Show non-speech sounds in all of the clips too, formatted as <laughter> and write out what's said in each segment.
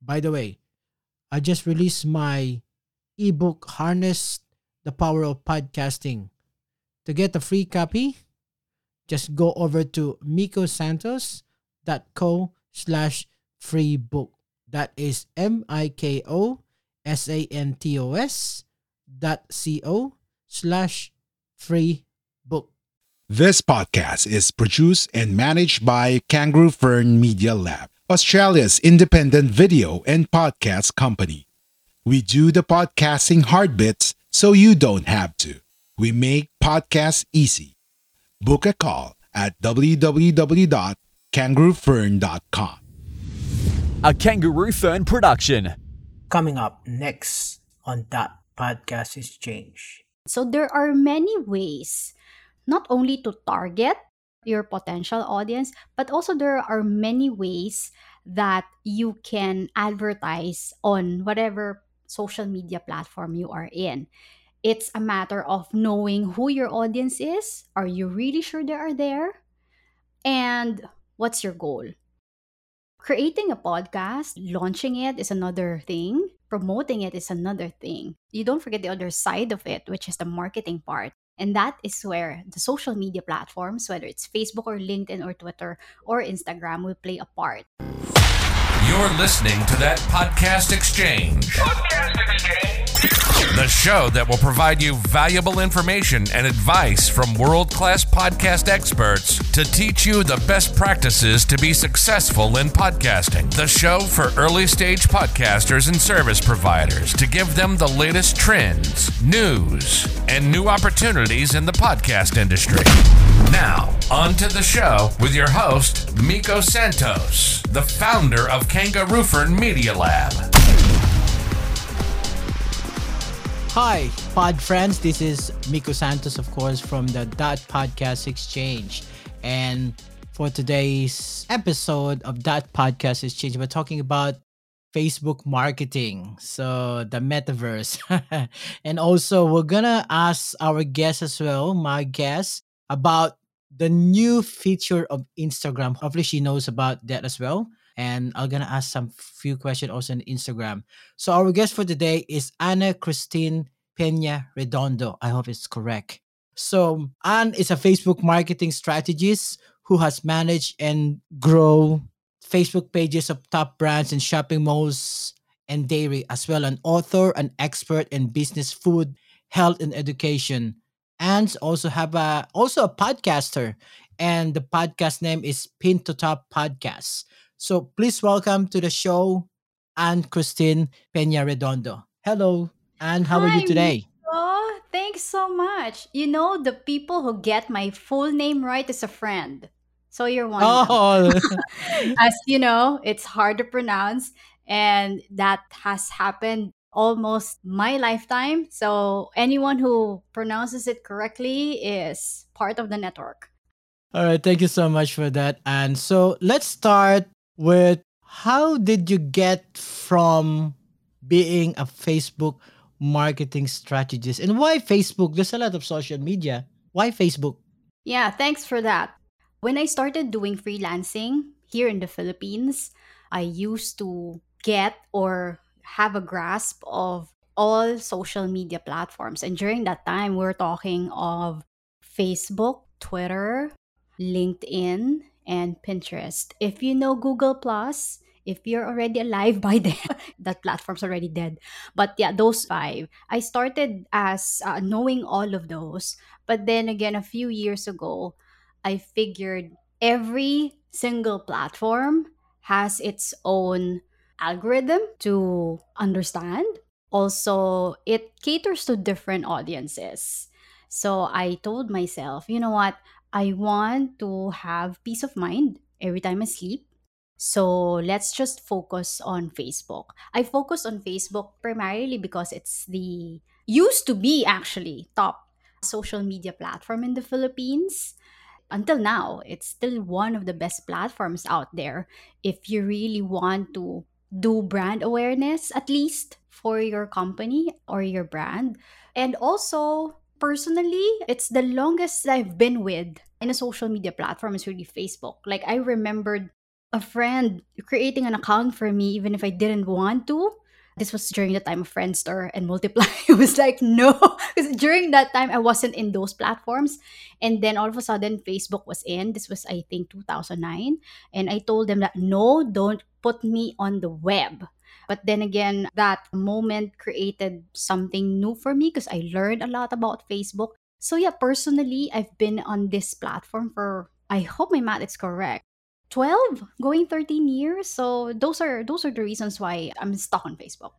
By the way, I just released my ebook Harness the Power of Podcasting. To get a free copy, just go over to mikosantos.co slash free book. That is M-I-K-O S-A-N-T-O-S dot C-O slash free book. This podcast is produced and managed by Kangaroo Fern Media Lab, Australia's independent video and podcast company. We do the podcasting hard bits so you don't have to. We make podcasts easy. Book a call at www.kangaroofern.com. A Kangaroo Fern production. Coming up next on that podcast exchange. So there are many ways not only to target your potential audience, but also there are many ways that you can advertise on whatever social media platform you are in. It's a matter of knowing who your audience is. Are you really sure they are there? And what's your goal? Creating a podcast, launching it is another thing. Promoting it is another thing. You don't forget the other side of it, which is the marketing part. And that is where the social media platforms, whether it's Facebook or LinkedIn or Twitter or Instagram, will play a part. You're listening to that podcast exchange. Podcast Exchange. The show that will provide you valuable information and advice from world class podcast experts to teach you the best practices to be successful in podcasting. The show for early stage podcasters and service providers to give them the latest trends, news, and new opportunities in the podcast industry. Now, on to the show with your host, Miko Santos, the founder of Kangaroo Fern Media Lab. Hi, pod friends. This is Miko Santos, of course, from the That Podcast Exchange. And for today's episode of That Podcast Exchange, we're talking about Facebook marketing, so the metaverse. <laughs> and also, we're gonna ask our guest as well, my guest, about the new feature of Instagram. Hopefully, she knows about that as well. And I'm gonna ask some few questions also on Instagram. So our guest for today is Ana Christine Peña Redondo. I hope it's correct. So Ann is a Facebook marketing strategist who has managed and grow Facebook pages of top brands in shopping malls and dairy, as well an author, an expert in business, food, health, and education. And also have a also a podcaster. And the podcast name is Pin to Top Podcast. So please welcome to the show Anne Christine Peña Redondo. Hello, Ann. How are you today? Miko. Thanks so much. You know, the people who get my full name right is a friend. So you're one. Oh, <laughs> <laughs> As you know, it's hard to pronounce, and that has happened almost my lifetime. So anyone who pronounces it correctly is part of the network. all right. Thank you so much for that. And so let's start with how did you get from being a Facebook marketing strategist and why Facebook? There's a lot of social media. Why Facebook? Yeah, thanks for that. When I started doing freelancing here in the Philippines, I used to get or have a grasp of all social media platforms. And during that time, we are talking of Facebook, Twitter, LinkedIn, and Pinterest. If you know Google Plus, if you're already alive <laughs> by then, that platform's already dead. But yeah, those five. I started as uh, knowing all of those. But then again, a few years ago, I figured every single platform has its own algorithm to understand. Also, it caters to different audiences. So I told myself, you know what? I want to have peace of mind every time I sleep. So let's just focus on Facebook. I focus on Facebook primarily because it's the used to be actually top social media platform in the Philippines. Until now, it's still one of the best platforms out there if you really want to do brand awareness at least for your company or your brand. And also, personally, it's the longest I've been with in a social media platform is really Facebook. Like I remembered a friend creating an account for me even if I didn't want to. This was during the time of Friendster and Multiply. <laughs> it was like, no. <laughs> Because during that time, I wasn't in those platforms. And then all of a sudden, Facebook was in. This was, I think, 2009. And I told them that, no, don't put me on the web. But then again, that moment created something new for me because I learned a lot about Facebook. So, yeah, personally, I've been on this platform for, I hope my math is correct, 12 going 13 years so those are those are the reasons why i'm stuck on facebook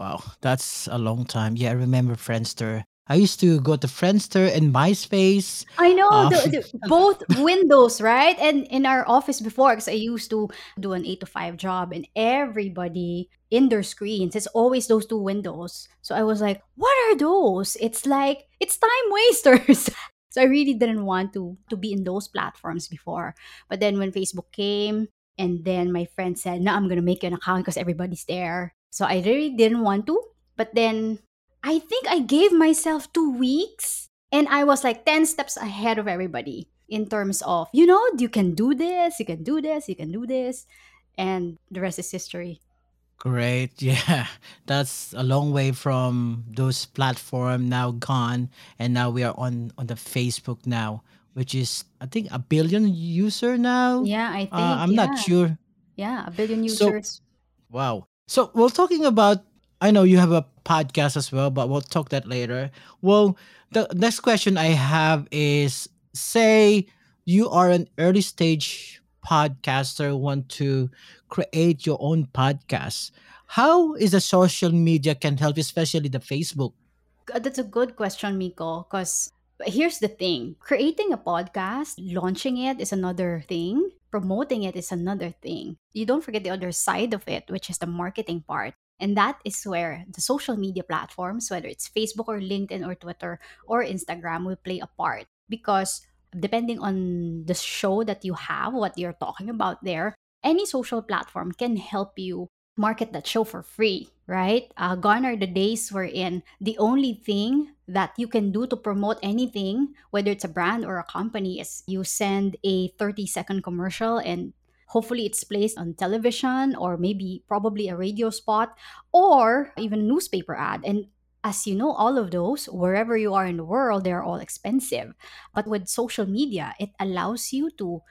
Wow, that's a long time. Yeah, I remember Friendster. I used to go to Friendster and MySpace. i know Um, the, the, <laughs> both windows right? And in our office before because i used to do an 8 to 5 job and everybody in their screens it's always those two windows. So i was like what are those? It's like it's time wasters. <laughs> So i really didn't want to to be in those platforms before. But then when facebook came and then my friend said no i'm gonna make an account because everybody's there. So i really didn't want to. But then i think i gave myself two weeks and i was like 10 steps ahead of everybody in terms of you know you can do this you can do this you can do this and the rest is history Great. <laughs> Yeah. That's a long way from those platform now gone and now we are on on the Facebook now, which is I think a billion user now. yeah i think Uh, I'm yeah not sure. yeah a billion So users wow. So we're talking about I know you have a podcast as well, but we'll talk that later. Well, the next question I have is say you are an early stage podcaster want to create your own podcast. How is the social media can help, especially the Facebook? Uh, That's a good question, Miko, because here's the thing creating a podcast, launching it is another thing, promoting it is another thing. You don't forget the other side of it, which is the marketing part. And that is where the social media platforms, whether it's Facebook or LinkedIn or Twitter or Instagram, will play a part. Because depending on the show that you have, what you're talking about there, any social platform can help you market that show for free, right? Uh, gone are the days wherein the only thing that you can do to promote anything, whether it's a brand or a company, is you send a 30 second commercial and hopefully it's placed on television or maybe probably a radio spot or even a newspaper ad. And as you know, all of those, wherever you are in the world, they're all expensive. But with social media, it allows you to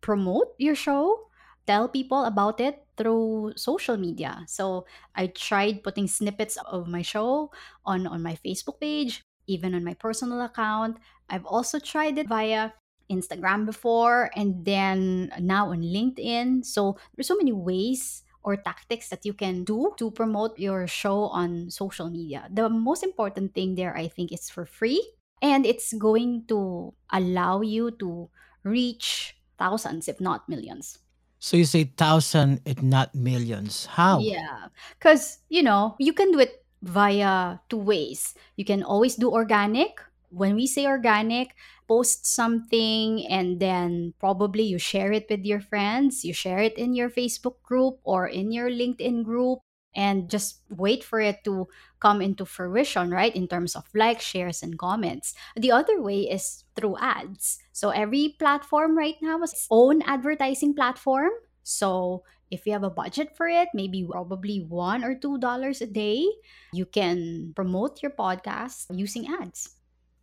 promote your show, tell people about it through social media. So I tried putting snippets of my show on on my Facebook page, even on my personal account. I've also tried it via Instagram before and then now on LinkedIn. So there's so many ways or tactics that you can do to promote your show on social media. The most important thing there I think is for free and it's going to allow you to reach thousands if not millions. So you say thousand, if not millions. How? Yeah. Because, you know, you can do it via two ways. You can always do organic. When we say organic, post something and then probably you share it with your friends. You share it in your Facebook group or in your LinkedIn group and just wait for it to come into fruition, right? In terms of likes, shares, and comments. The other way is through ads. So every platform right now has its own advertising platform. So if you have a budget for it, maybe probably one or two dollars a day, you can promote your podcast using ads.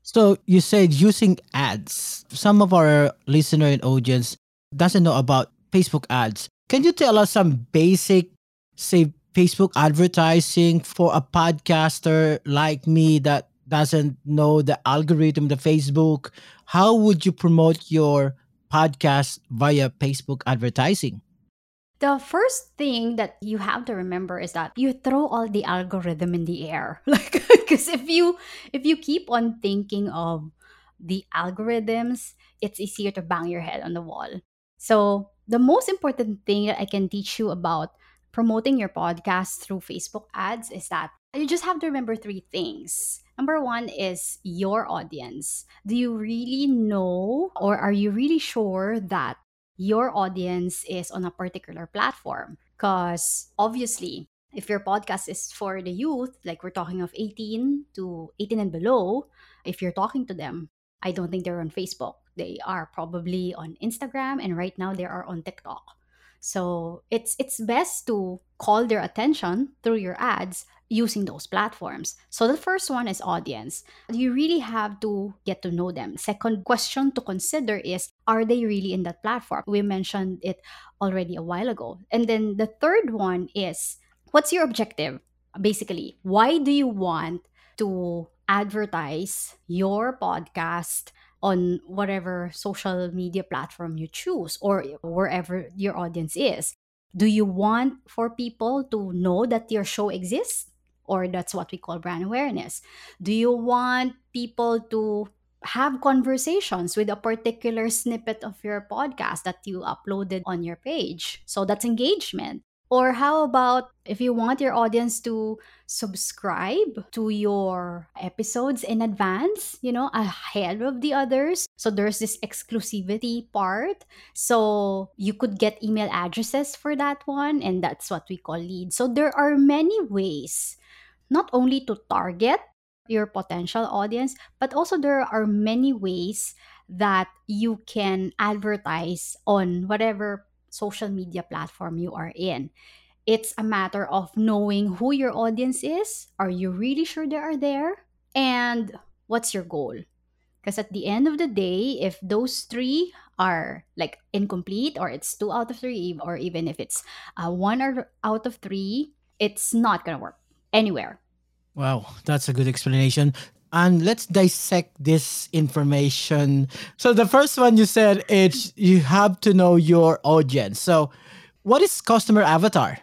So you said using ads. Some of our listener and audience doesn't know about Facebook ads. Can you tell us some basic, say, Facebook advertising for a podcaster like me that doesn't know the algorithm, the Facebook? How would you promote your podcast via Facebook advertising? The first thing that you have to remember is that you throw all the algorithm in the air. <laughs> Like because if you if you keep on thinking of the algorithms, it's easier to bang your head on the wall. So the most important thing that I can teach you about promoting your podcast through Facebook ads is that you just have to remember three things. Number one is your audience. Do you really know or are you really sure that your audience is on a particular platform? Because obviously, if your podcast is for the youth, like we're talking of 18 to 18 and below, if you're talking to them, I don't think they're on Facebook. They are probably on Instagram and right now they are on TikTok. So it's it's best to call their attention through your ads using those platforms. So the first one is audience. You really have to get to know them. Second question to consider is are they really in that platform? We mentioned it already a while ago. And then the third one is what's your objective? Basically, why do you want to advertise your podcast on whatever social media platform you choose or wherever your audience is. Do you want for people to know that your show exists? Or that's what we call brand awareness. Do you want people to have conversations with a particular snippet of your podcast that you uploaded on your page? So that's engagement. Or how about if you want your audience to subscribe to your episodes in advance, you know, ahead of the others? So there's this exclusivity part. So you could get email addresses for that one, and that's what we call leads. So there are many ways, not only to target your potential audience, but also there are many ways that you can advertise on whatever social media platform you are in. It's a matter of knowing who your audience is. Are you really sure they are there? And what's your goal? Because at the end of the day, if those three are like incomplete, or it's two out of three, or even if it's uh, one out of three, it's not going to work anywhere. Wow, that's a good explanation. And let's dissect this information. So the first one you said it's you have to know your audience. So what is customer avatar?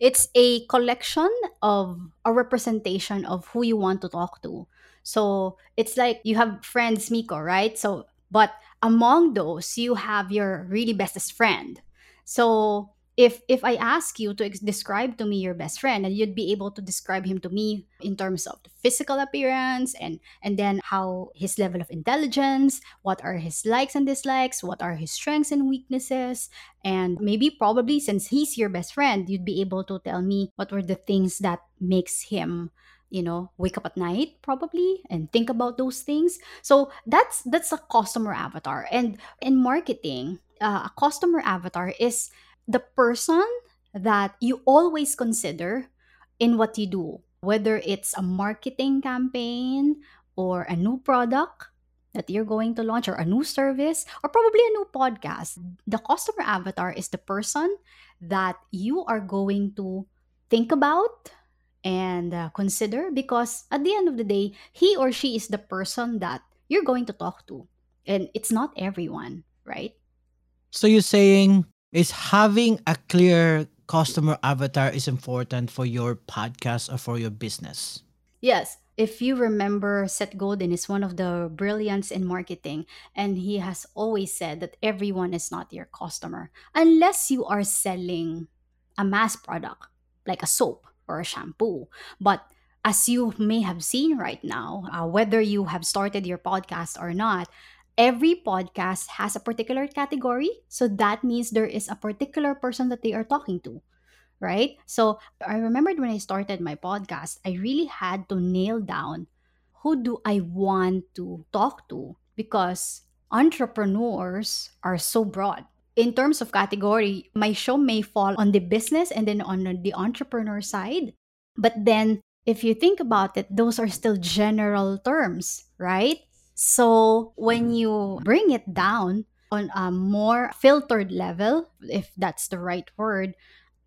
It's a collection of a representation of who you want to talk to. So it's like you have friends, Miko, right? So but among those, you have your really bestest friend. So if if I ask you to ex- describe to me your best friend, and you'd be able to describe him to me in terms of the physical appearance and and then how his level of intelligence, what are his likes and dislikes, what are his strengths and weaknesses, and maybe probably since he's your best friend, you'd be able to tell me what were the things that makes him you know wake up at night probably and think about those things. So that's that's a customer avatar. And in marketing uh, a customer avatar is the person that you always consider in what you do, whether it's a marketing campaign or a new product that you're going to launch or a new service or probably a new podcast. The customer avatar is the person that you are going to think about and uh, consider because at the end of the day, he or she is the person that you're going to talk to. And it's not everyone, right? So you're saying is having a clear customer avatar is important for your podcast or for your business. Yes. If you remember, Seth Godin is one of the brilliants in marketing, and he has always said that everyone is not your customer unless you are selling a mass product like a soap or a shampoo. But as you may have seen right now, uh, whether you have started your podcast or not, every podcast has a particular category. So that means there is a particular person that they are talking to, right? So I remembered when I started my podcast, I really had to nail down who do I want to talk to because entrepreneurs are so broad. In terms of category, my show may fall on the business and then on the entrepreneur side. But then if you think about it, those are still general terms, right? So when you bring it down on a more filtered level, if that's the right word,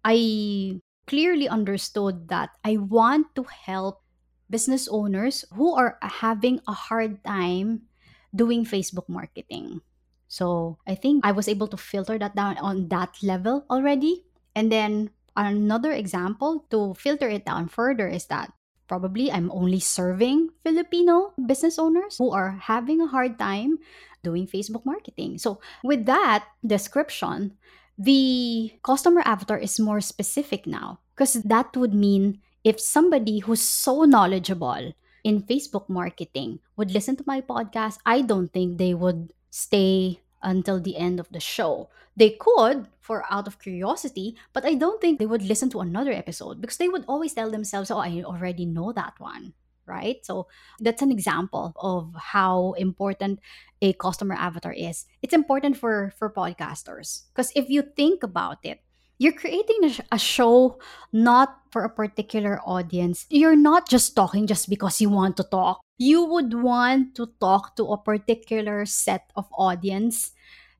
I clearly understood that I want to help business owners who are having a hard time doing Facebook marketing. So I think I was able to filter that down on that level already. And then another example to filter it down further is that probably I'm only serving Filipino business owners who are having a hard time doing Facebook marketing. So, with that description, the customer avatar is more specific now because that would mean if somebody who's so knowledgeable in Facebook marketing would listen to my podcast, I don't think they would stay until the end of the show. They could for out of curiosity, but I don't think they would listen to another episode because they would always tell themselves, "Oh, I already know that one." Right? So that's an example of how important a customer avatar is. It's important for for podcasters because if you think about it, you're creating a, sh- a show not for a particular audience. You're not just talking just because you want to talk. You would want to talk to a particular set of audience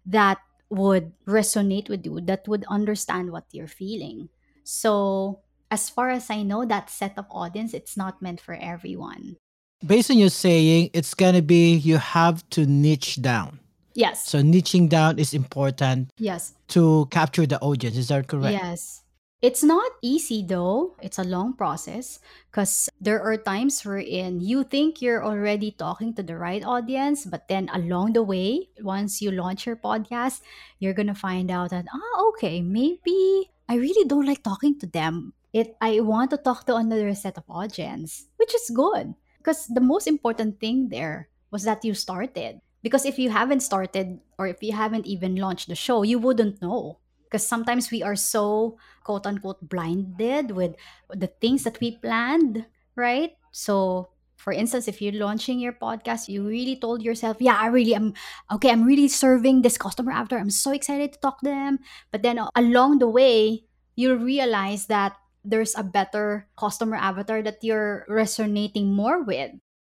that would resonate with you, that would understand what you're feeling. So, as far as I know, that set of audience, it's not meant for everyone. Based on your saying, it's gonna be you have to niche down. Yes. So niching down is important Yes. to capture the audience. Is that correct? Yes. It's not easy though. It's a long process because there are times wherein you think you're already talking to the right audience, but then along the way, once you launch your podcast, you're gonna find out that ah okay, maybe I really don't like talking to them. It I want to talk to another set of audience, which is good because the most important thing there was that you started. Because if you haven't started or if you haven't even launched the show, you wouldn't know because sometimes we are so quote unquote blinded with the things that we planned, right? So, for instance, if you're launching your podcast, you really told yourself, Yeah, I really am okay, I'm really serving this customer avatar. I'm so excited to talk to them. But then uh, along the way, you realize that there's a better customer avatar that you're resonating more with.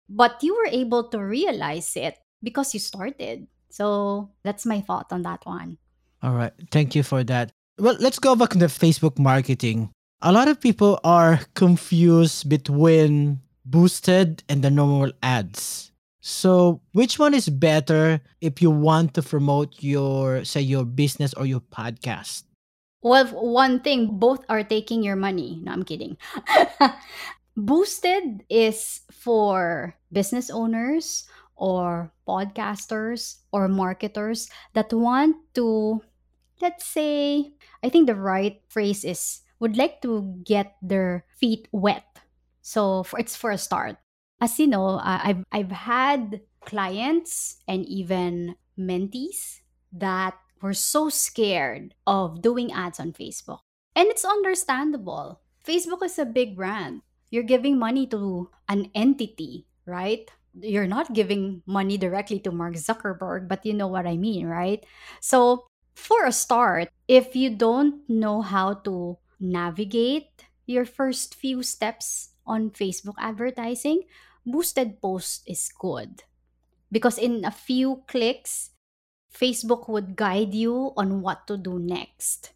But you were able to realize it because you started. So that's my thought on that one. All right. Thank you for that. Well, let's go back to Facebook marketing. A lot of people are confused between boosted and the normal ads. So, which one is better if you want to promote your say your business or your podcast? Well, one thing, both are taking your money. No, I'm kidding. <laughs> Boosted is for business owners or podcasters or marketers that want to, let's say, I think the right phrase is would like to get their feet wet. So for, it's for a start. As you know, uh, I've, I've had clients and even mentees that were so scared of doing ads on Facebook. And it's understandable. Facebook is a big brand. You're giving money to an entity, right? You're not giving money directly to Mark Zuckerberg, but you know what I mean, right? So, for a start, if you don't know how to navigate your first few steps on Facebook advertising, boosted post is good. Because in a few clicks, Facebook would guide you on what to do next.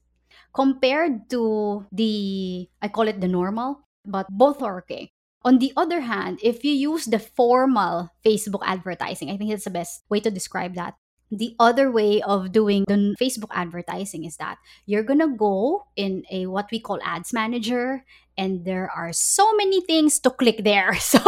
Compared to the, I call it the normal, but both are okay. On the other hand, if you use the formal Facebook advertising, I think it's the best way to describe that. The other way of doing the Facebook advertising is that you're gonna go in a what we call ads manager, and there are so many things to click there. <laughs> So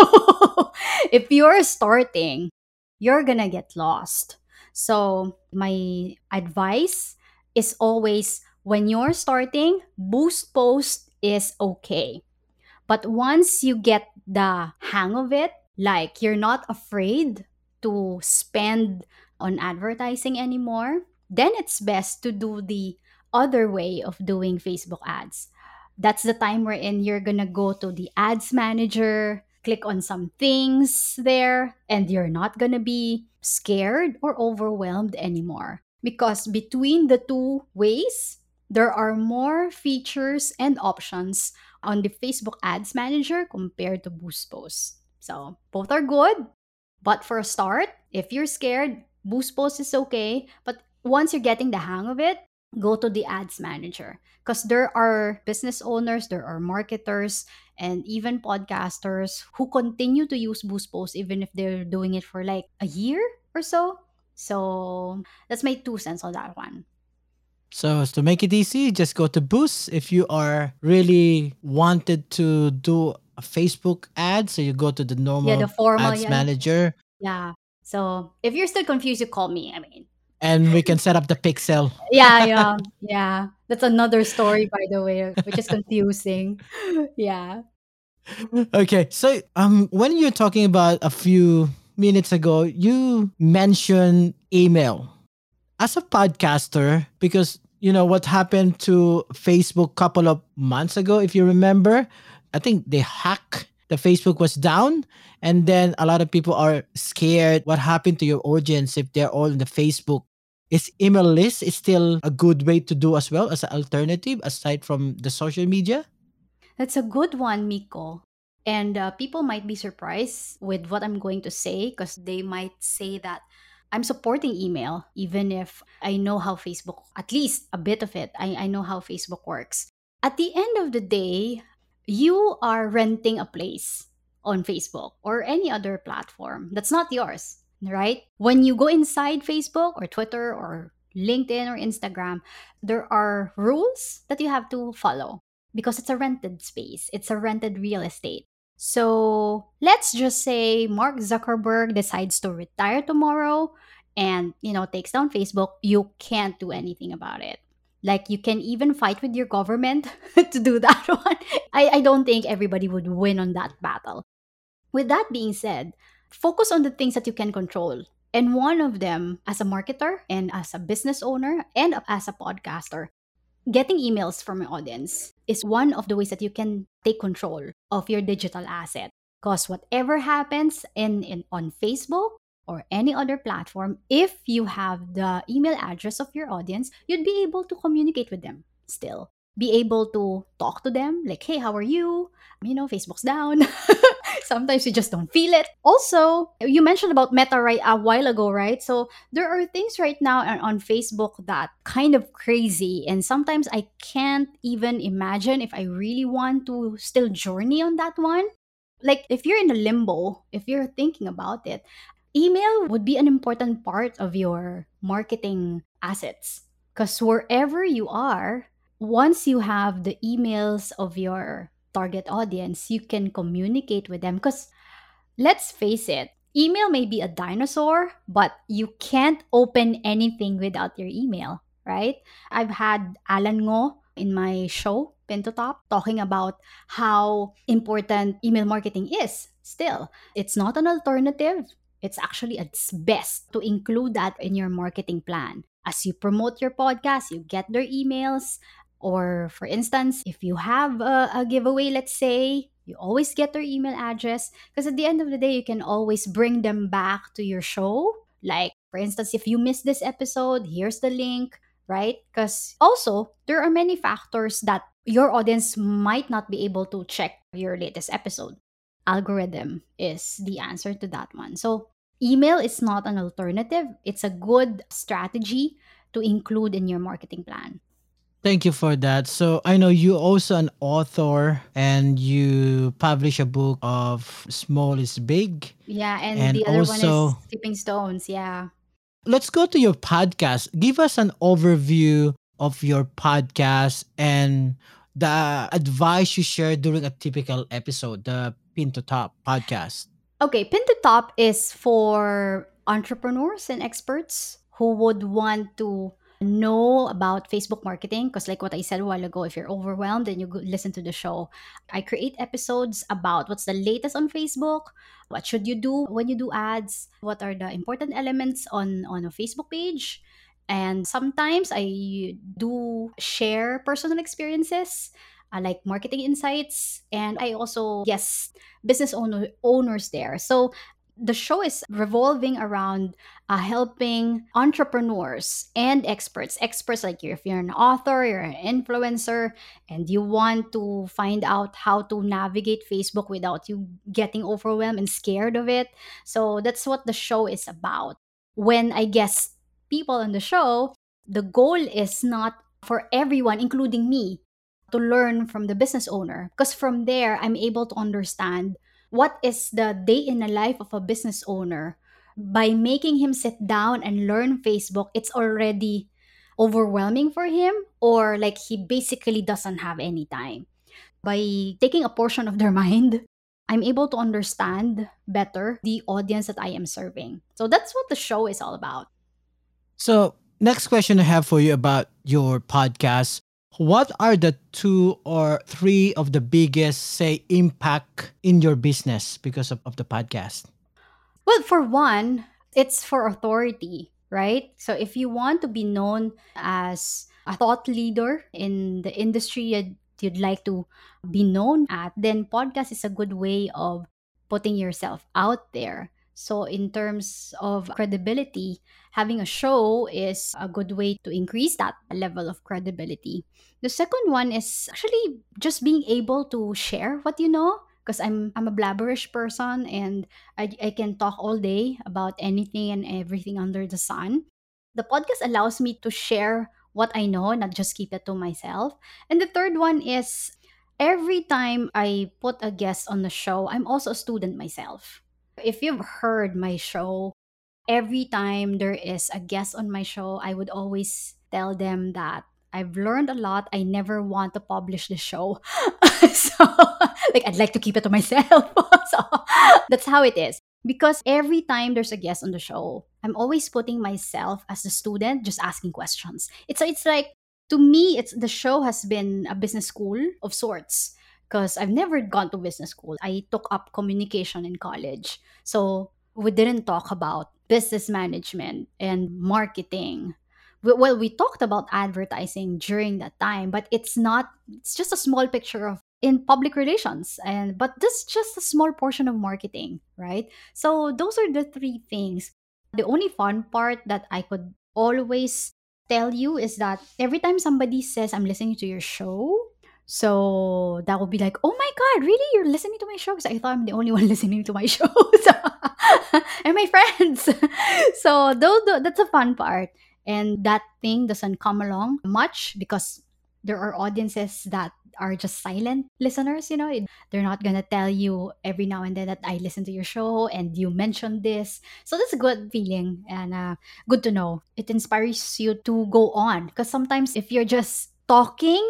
if you're starting, you're gonna get lost. So my advice is always when you're starting, boost post is okay. But once you get the hang of it, like you're not afraid to spend on advertising anymore, then it's best to do the other way of doing Facebook ads. That's the time wherein you're gonna go to the ads manager, click on some things there, and you're not gonna be scared or overwhelmed anymore. Because between the two ways, there are more features and options on the Facebook Ads Manager compared to Boost Post. So both are good, but for a start, if you're scared, Boost Post is okay. But once you're getting the hang of it, go to the Ads Manager because there are business owners, there are marketers, and even podcasters who continue to use Boost Post even if they're doing it for like a year or so. So that's my two cents on that one. So to make it easy, just go to Boost. If you are really wanted to do a Facebook ad, so you go to the normal Yeah, the formal, ads yeah. manager. Yeah. So if you're still confused, you call me. I mean, and we can set up the pixel. yeah, yeah, <laughs> yeah. That's another story, by the way, which is confusing. <laughs> yeah. Okay, so um, when you're talking about a few minutes ago, you mentioned email as a podcaster because you know what happened to Facebook a couple of months ago, if you remember. I think they hacked the Facebook was down, and then a lot of people are scared. What happened to your audience if they're all in the Facebook? Is email list is still a good way to do as well as an alternative aside from the social media? That's a good one, Miko. And uh, people might be surprised with what I'm going to say because they might say that I'm supporting email, even if I know how Facebook, at least a bit of it, I, I know how Facebook works. At the end of the day, you are renting a place on Facebook or any other platform that's not yours, right? When you go inside Facebook or Twitter or LinkedIn or Instagram, there are rules that you have to follow because it's a rented space, it's a rented real estate. So let's just say Mark Zuckerberg decides to retire tomorrow and you know takes down Facebook, you can't do anything about it. Like you can even fight with your government <laughs> to do that <laughs> one. I, I don't think everybody would win on that battle. With that being said, focus on the things that you can control. And one of them, as a marketer and as a business owner and as a podcaster, getting emails from your audience is one of the ways that you can take control of your digital asset because whatever happens in, in on facebook or any other platform if you have the email address of your audience you'd be able to communicate with them still. Be able to talk to them like hey how are you? You know facebook's down. <laughs> Sometimes you just don't feel it. Also you mentioned about meta right a while ago right? So there are things right now on, facebook that kind of crazy and sometimes i can't even imagine if i really want to still journey on that one. Like if you're in a limbo if you're thinking about it email would be an important part of your marketing assets because wherever you are once you have the emails of your target audience, you can communicate with them. Because let's face it, email may be a dinosaur, but you can't open anything without your email, right? I've had Alan Ngo in my show, Pin to Top, talking about how important email marketing is still. It's not an alternative. It's actually it's best to include that in your marketing plan. As you promote your podcast, you get their emails, or for instance, if you have a, a giveaway, let's say, you always get their email address because at the end of the day, you can always bring them back to your show. Like, for instance, if you missed this episode, here's the link, right? Because also, there are many factors that your audience might not be able to check your latest episode. Algorithm is the answer to that one. So, email is not an alternative, it's a good strategy to include in your marketing plan. Thank you for that. So I know you also an author and you publish a book of Small is Big. Yeah, and, and the other also, one is Stepping Stones. Yeah. Let's go to your podcast. Give us an overview of your podcast and the advice you share during a typical episode, the Pin to Top podcast. Okay, Pin to Top is for entrepreneurs and experts who would want to know about Facebook marketing because like what I said a while ago if you're overwhelmed then you listen to the show. I create episodes about what's the latest on Facebook, what should you do when you do ads, what are the important elements on on a Facebook page, and sometimes I do share personal experiences uh, like marketing insights and I also yes business owner, owners there. So the show is revolving around uh, helping entrepreneurs and experts experts like if you're an author you're an influencer and you want to find out how to navigate facebook without you getting overwhelmed and scared of it. So that's what the show is about. When i guess people on the show the goal is not for everyone including me to learn from the business owner because from there i'm able to understand what is the day in the life of a business owner by making him sit down and learn facebook it's already overwhelming for him or like he basically doesn't have any time by taking a portion of their <laughs> mind I'm able to understand better the audience that I am serving. So that's what the show is all about. So, next question I have for you about your podcast. What are the two or three of the biggest, say, impact in your business because of, of the podcast? Well, for one, it's for authority, right? So if you want to be known as a thought leader in the industry you'd, you'd like to be known at, then podcast is a good way of putting yourself out there. So, in terms of credibility, having a show is a good way to increase that level of credibility. The second one is actually just being able to share what you know because I'm I'm a blabberish person and I, I can talk all day about anything and everything under the sun. The podcast allows me to share what I know, not just keep it to myself. And the third one is every time I put a guest on the show, I'm also a student myself. If you've heard my show, every time there is a guest on my show, I would always tell them that I've learned a lot. I never want to publish the show. <laughs> so, like, I'd like to keep it to myself. <laughs> so, that's how it is. Because every time there's a guest on the show, I'm always putting myself as the student, just asking questions. It's it's like to me, it's the show has been a business school of sorts because I've never gone to business school. I took up communication in college. So we didn't talk about business management and marketing. Well, we talked about advertising during that time, but it's not, it's just a small picture of in public relations and but this just a small portion of marketing right so those are the three things the only fun part that i could always tell you is that every time somebody says i'm listening to your show so that would be like oh my god really? You're listening to my show? Because i thought i'm the only <laughs> one listening to my <laughs> show <laughs> and my friends. So though, that's a fun part. And that thing doesn't come along much because there are audiences that are just silent listeners, you know, they're not gonna tell you every now and then that I listen to your show and you mentioned this. So that's a good feeling and uh, good to know. It inspires you to go on because sometimes if you're just talking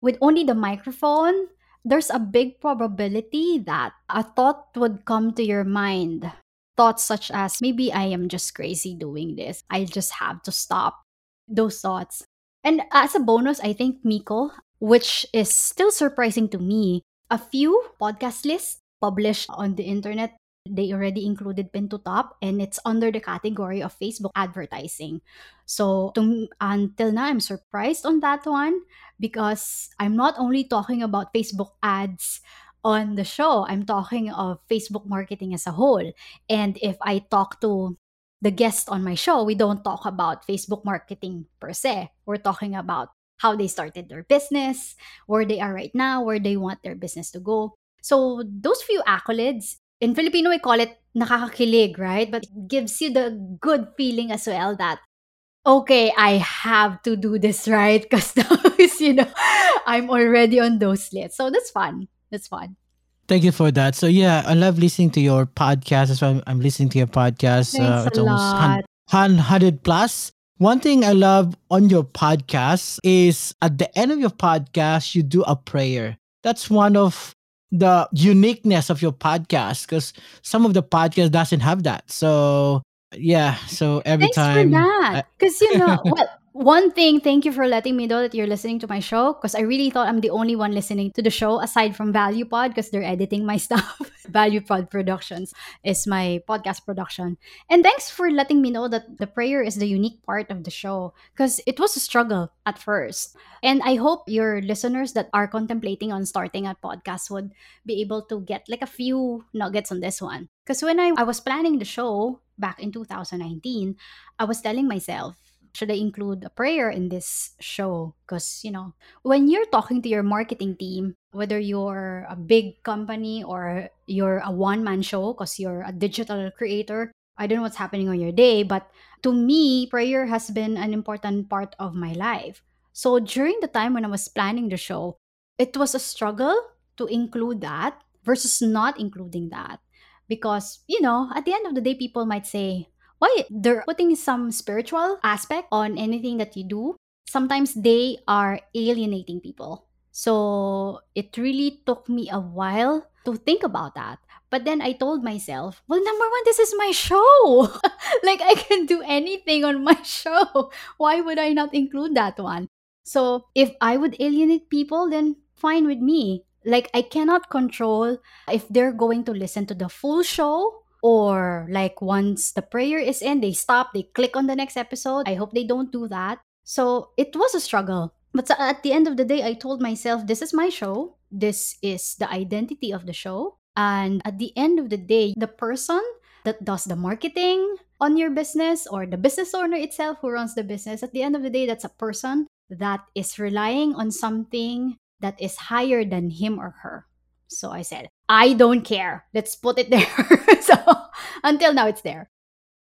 with only the microphone, there's a big probability that a thought would come to your mind. Thoughts such as maybe I am just crazy doing this. I just have to stop. Those thoughts and as a bonus, I think Miko which is still surprising to me. A few podcast lists published on the internet they already included pin to top and it's under the category of facebook advertising. So to, until now i'm surprised on that one because i'm not only talking about facebook ads on the show i'm talking of facebook marketing as a whole. And if i talk to the guest on my show we don't talk about facebook marketing per se. We're talking about how they started their business, where they are right now, where they want their business to go. So those few accolades, in Filipino we call it nakakakilig, right? But it gives you the good feeling as well that okay, I have to do this right <laughs> because you know I'm already on those lists. So that's fun. That's fun. Thank you for that. So yeah, I love listening to your podcast. That's why I'm, I'm listening to your podcast. Uh, it's a almost lot. 100 plus. One thing I love on your podcast is at the end of your podcast, you do a prayer. That's one of the uniqueness of your podcast because some of the podcast doesn't have that. So yeah, so every Thanks time for that. Because <laughs> you know, well, one thing, thank you for letting me know that you're listening to my show because I really thought I'm the only one listening to the show aside from Value Pod because they're editing my <laughs> stuff. Value Pod Productions is my podcast production. And thanks for letting me know that the prayer is the unique part of the show because it was a struggle at first. And I hope your listeners that are contemplating on starting a podcast would be able to get like a few nuggets on this one. Because when I, I was planning the show back in 2019, I was telling myself, should I include a prayer in this show? Because, you know, when you're talking to your marketing team, whether you're a big company or you're a one man show because you're a digital creator, I don't know what's happening on your day, but to me, prayer has been an important part of my life. So during the time when I was planning the show, it was a struggle to include that versus not including that. Because, you know, at the end of the day, people might say, why they're putting some spiritual aspect on anything that you do sometimes they are alienating people So it really took me a while to think about that. But then I told myself, well, number one, this is my show. <laughs> like I can do anything on my <laughs> show. Why would I not include that one? So if I would alienate people, then fine with me. Like I cannot control if they're going to listen to the full show or like once the prayer is in, they stop, they click on the next episode. I hope they don't do that. So it was a struggle. But at the end of the day, I told myself, this is my show. This is the identity of the show. And at the end of the day, the person that does the marketing on your business or the business owner itself who runs the business, at the end of the day, that's a person that is relying on something that is higher than him or her. So I said, I don't care. Let's put it there. <laughs> so until now, it's there.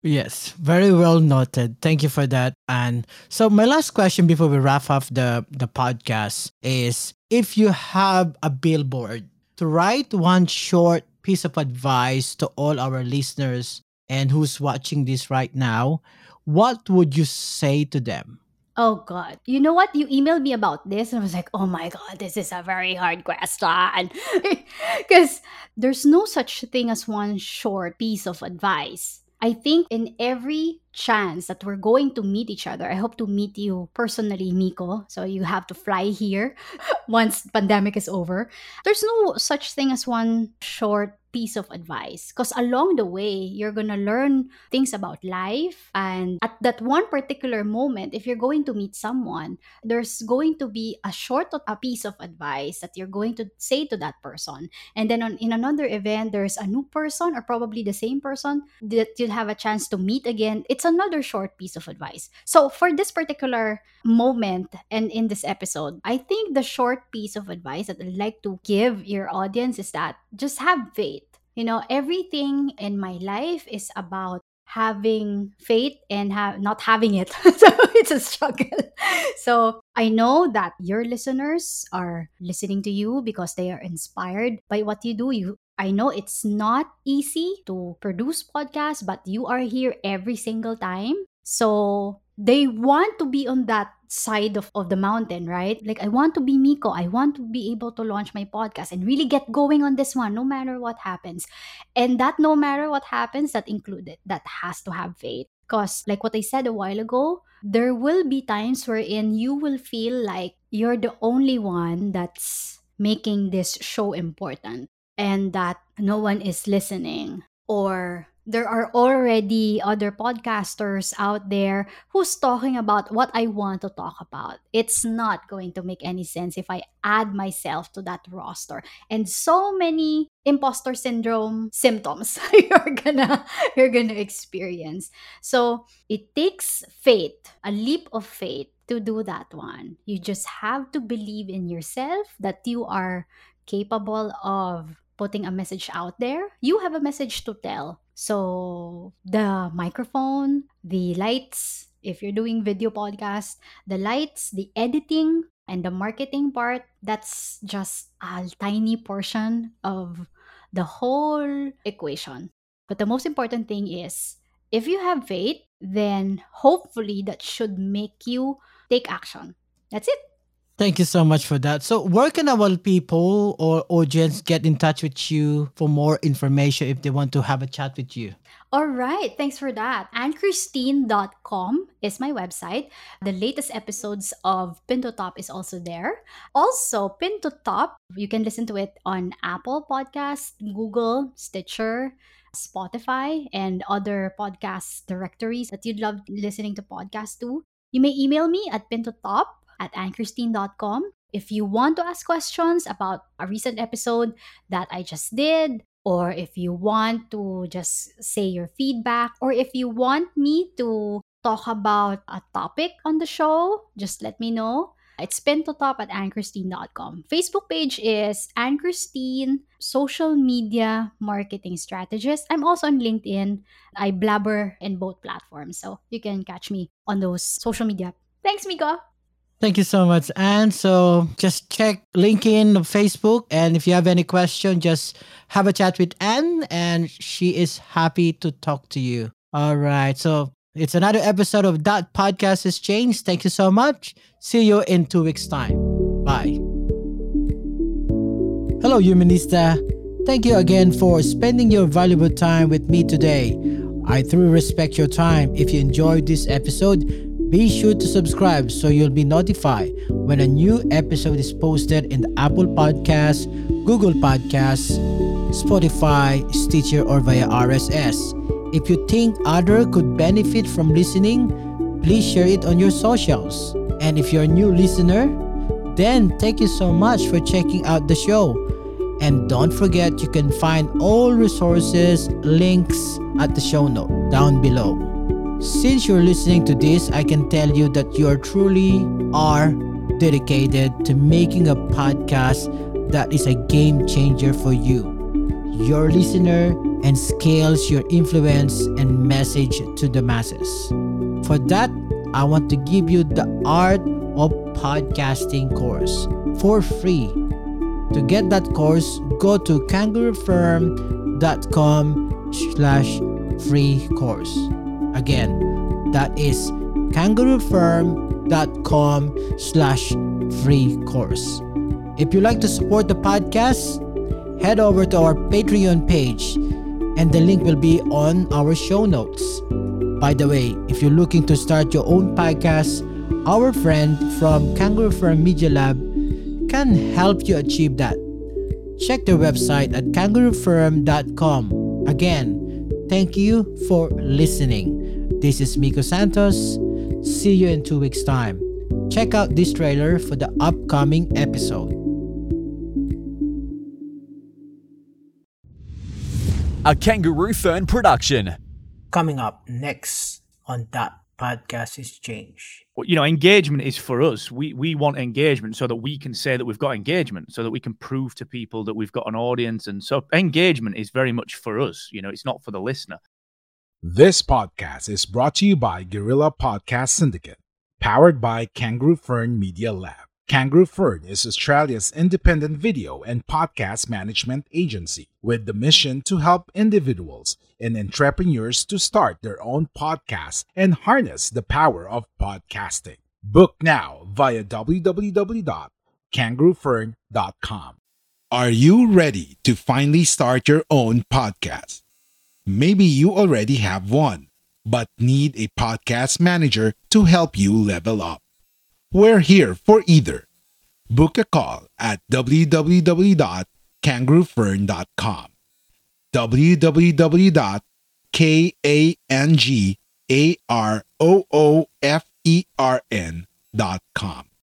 Yes, very well noted. Thank you for that. And so my last question before we wrap up the, the podcast is if you have a billboard to write one short piece of advice to all our listeners and who's watching this right now, what would you say to them? Oh God. You know what? You emailed me about this and I was like, oh my God, this is a very hard question. <laughs> Because there's no such thing as one short piece of advice. I think in every chance that we're going to meet each other, I hope to meet you personally, Miko. So you have to fly here <laughs> once pandemic is over. There's no such thing as one short piece of advice. Because along the way you're going to learn things about life. And at that one particular moment if you're going to meet someone there's going to be a short a piece of advice that you're going to say to that person. And then on, in another event there's a new person or probably the same person that you'll have a chance to meet again. It's another short piece of advice. So for this particular moment and in this episode i think the short piece of advice that i'd like to give your audience is that just have faith you know, everything in my life is about having faith and have not having it. <laughs> so it's a struggle. <laughs> So I know that your listeners are listening to you because they are inspired by what you do. You I know it's not easy to produce podcasts, but you are here every single time. So they want to be on that side of, of the mountain, right? Like, I want to be Miko. I want to be able to launch my podcast and really get going on this one, no matter what happens. And that, no matter what happens, that included, that has to have faith. Because, like what I said a while ago, there will be times wherein you will feel like you're the only one that's making this show important and that no one is listening or there are already other podcasters out there who's talking about what I want to talk about. It's not going to make any sense if I add myself to that roster. And so many imposter syndrome symptoms <laughs> you're gonna you're gonna experience. So it takes faith, a leap of faith to do that one. You just have to believe in yourself that you are capable of putting a message out there. You have a message to tell so the microphone, the lights, if you're doing video podcast, the lights, the editing, and the marketing part, that's just a tiny portion of the whole equation. But the most important thing is if you have faith, then hopefully that should make you take action. That's it. Thank you so much for that. So, where can our people or audience get in touch with you for more information if they want to have a chat with you? All right, thanks for that. AnnKristine.com is my website. The latest episodes of Pin to Top is also there. Also, Pin to Top, you can listen to it on Apple Podcast, Google, Stitcher, Spotify, and other podcast directories that you'd love listening to podcasts to. You may email me at pintotop at annkristine.com. If you want to ask questions about a recent episode that I just did, or if you want to just say your feedback, or if you want me to talk about a topic on the show, just let me know. It's pintotop at annkristine.com. Facebook page is Ann Kristine, social media marketing strategist. I'm also on LinkedIn. I blabber in both platforms, so you can catch me on those social media. Thanks, Miko. Thank you so much, Ann. So just check LinkedIn, Facebook, and if you have any question, just have a chat with Ann, and she is happy to talk to you. All right. So it's another episode of That Podcast Exchange. Thank you so much. See you in two weeks' time. Bye. Hello, Humanista. Thank you again for spending your valuable time with me today. I truly respect your time. If you enjoyed this episode, be sure to subscribe so you'll be notified when a new episode is posted in the Apple Podcasts, Google Podcasts, Spotify, Stitcher, or via RSS. If you think other could benefit from listening, please share it on your socials. And if you're a new listener, then thank you so much for checking out the show. And don't forget you can find all resources, links at the show note down below. Since you're listening to this, I can tell you that you are truly are dedicated to making a podcast that is a game changer for you, your listener, and scales your influence and message to the masses. For that, I want to give you the art of podcasting course for free. To get that course, go to kangaroofern.com slash free course. Again, that is kangaroofern.com slash free course. If you like to support the podcast, head over to our Patreon page and the link will be on our show notes. By the way, if you're looking to start your own podcast, our friend from Kangaroo Fern Media Lab can help you achieve that. Check their website at kangaroofern.com. Again, thank you for listening. This is Miko Santos. See you in two weeks' time. Check out this trailer for the upcoming episode. A Kangaroo Fern production. Coming up next on that podcast is change. you know engagement is for us we we want engagement so that we can say that we've got engagement so that we can prove to people that we've got an audience and so engagement is very much for us you know it's not for the listener This podcast is brought to you by Guerrilla Podcast Syndicate, powered by Kangaroo Fern Media Lab. Kangaroo Fern is Australia's independent video and podcast management agency with the mission to help individuals and entrepreneurs to start their own podcasts and harness the power of podcasting. Book now via www.kangaroofern.com. Are you ready to finally start your own podcast? Maybe you already have one, but need a podcast manager to help you level up. We're here for either. Book a call at www.kangaroofern.com. www.kangaroofern.com